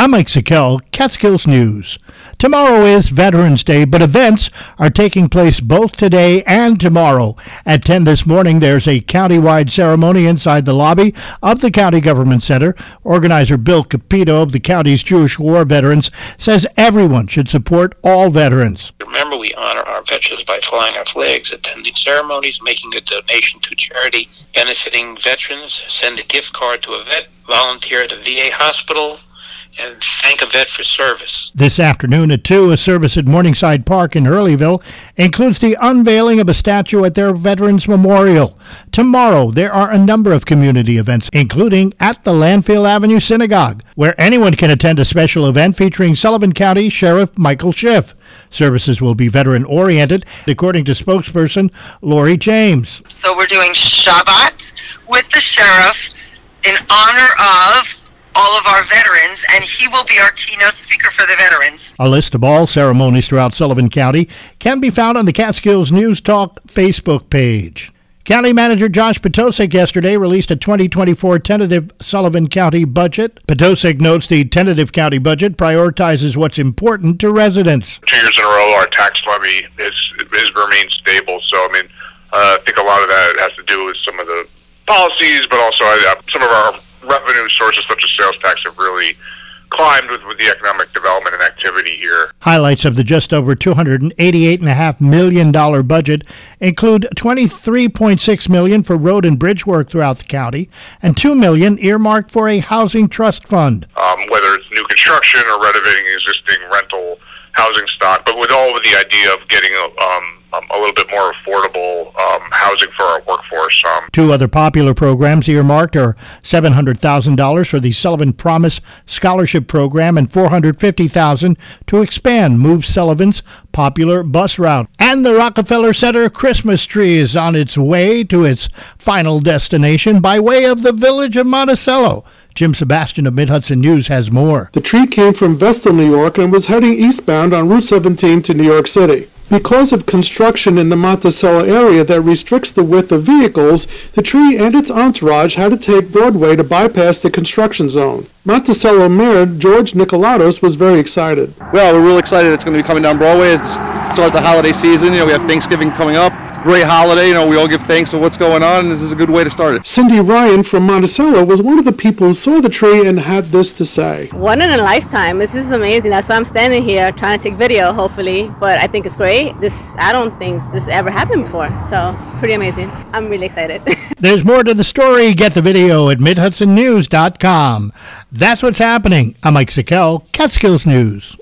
I'm Mike Sikel, Catskills News. Tomorrow is Veterans Day, but events are taking place both today and tomorrow. At 10 this morning, there's a county-wide ceremony inside the lobby of the County Government Center. Organizer Bill Capito of the county's Jewish War Veterans says everyone should support all veterans. Remember, we honor our veterans by flying our flags, attending ceremonies, making a donation to charity benefiting veterans, send a gift card to a vet, volunteer at a VA hospital, and thank a vet for service. This afternoon at 2, a service at Morningside Park in Hurleyville includes the unveiling of a statue at their Veterans Memorial. Tomorrow, there are a number of community events, including at the Landfield Avenue Synagogue, where anyone can attend a special event featuring Sullivan County Sheriff Michael Schiff. Services will be veteran oriented, according to spokesperson Lori James. So we're doing Shabbat with the sheriff in honor of all of our veterans, and he will be our keynote speaker for the veterans. A list of all ceremonies throughout Sullivan County can be found on the Catskills News Talk Facebook page. County Manager Josh Potosek yesterday released a 2024 tentative Sullivan County budget. Potosek notes the tentative county budget prioritizes what's important to residents. Two years in a row, our tax levy is, is remained stable. So, I mean, uh, I think a lot of that has to do with some of the policies, but also uh, some of our revenue sources such as sales tax have really climbed with, with the economic development and activity here. Highlights of the just over $288.5 million budget include 23.6 million for road and bridge work throughout the county and 2 million earmarked for a housing trust fund. Um, whether it's new construction or renovating existing rental housing stock, but with all of the idea of getting a, um, um, a little bit more affordable um, housing for our workforce. Two other popular programs earmarked are $700,000 for the Sullivan Promise Scholarship Program and $450,000 to expand Move Sullivan's popular bus route. And the Rockefeller Center Christmas tree is on its way to its final destination by way of the village of Monticello. Jim Sebastian of Mid Hudson News has more. The tree came from Vestal, New York, and was heading eastbound on Route 17 to New York City. Because of construction in the Monticello area that restricts the width of vehicles, the tree and its entourage had to take Broadway to bypass the construction zone. Monticello Mayor George Nicolatos was very excited. Well, we're really excited. It's going to be coming down Broadway. It's start of the holiday season. You know, we have Thanksgiving coming up. Great holiday. You know, we all give thanks for what's going on, and this is a good way to start it. Cindy Ryan from Monticello was one of the people who saw the tree and had this to say. One in a lifetime. This is amazing. That's why I'm standing here trying to take video, hopefully. But I think it's great. This I don't think this ever happened before, so it's pretty amazing. I'm really excited. There's more to the story. Get the video at MidHudsonNews.com. That's what's happening. I'm Mike Sikel, Catskills News.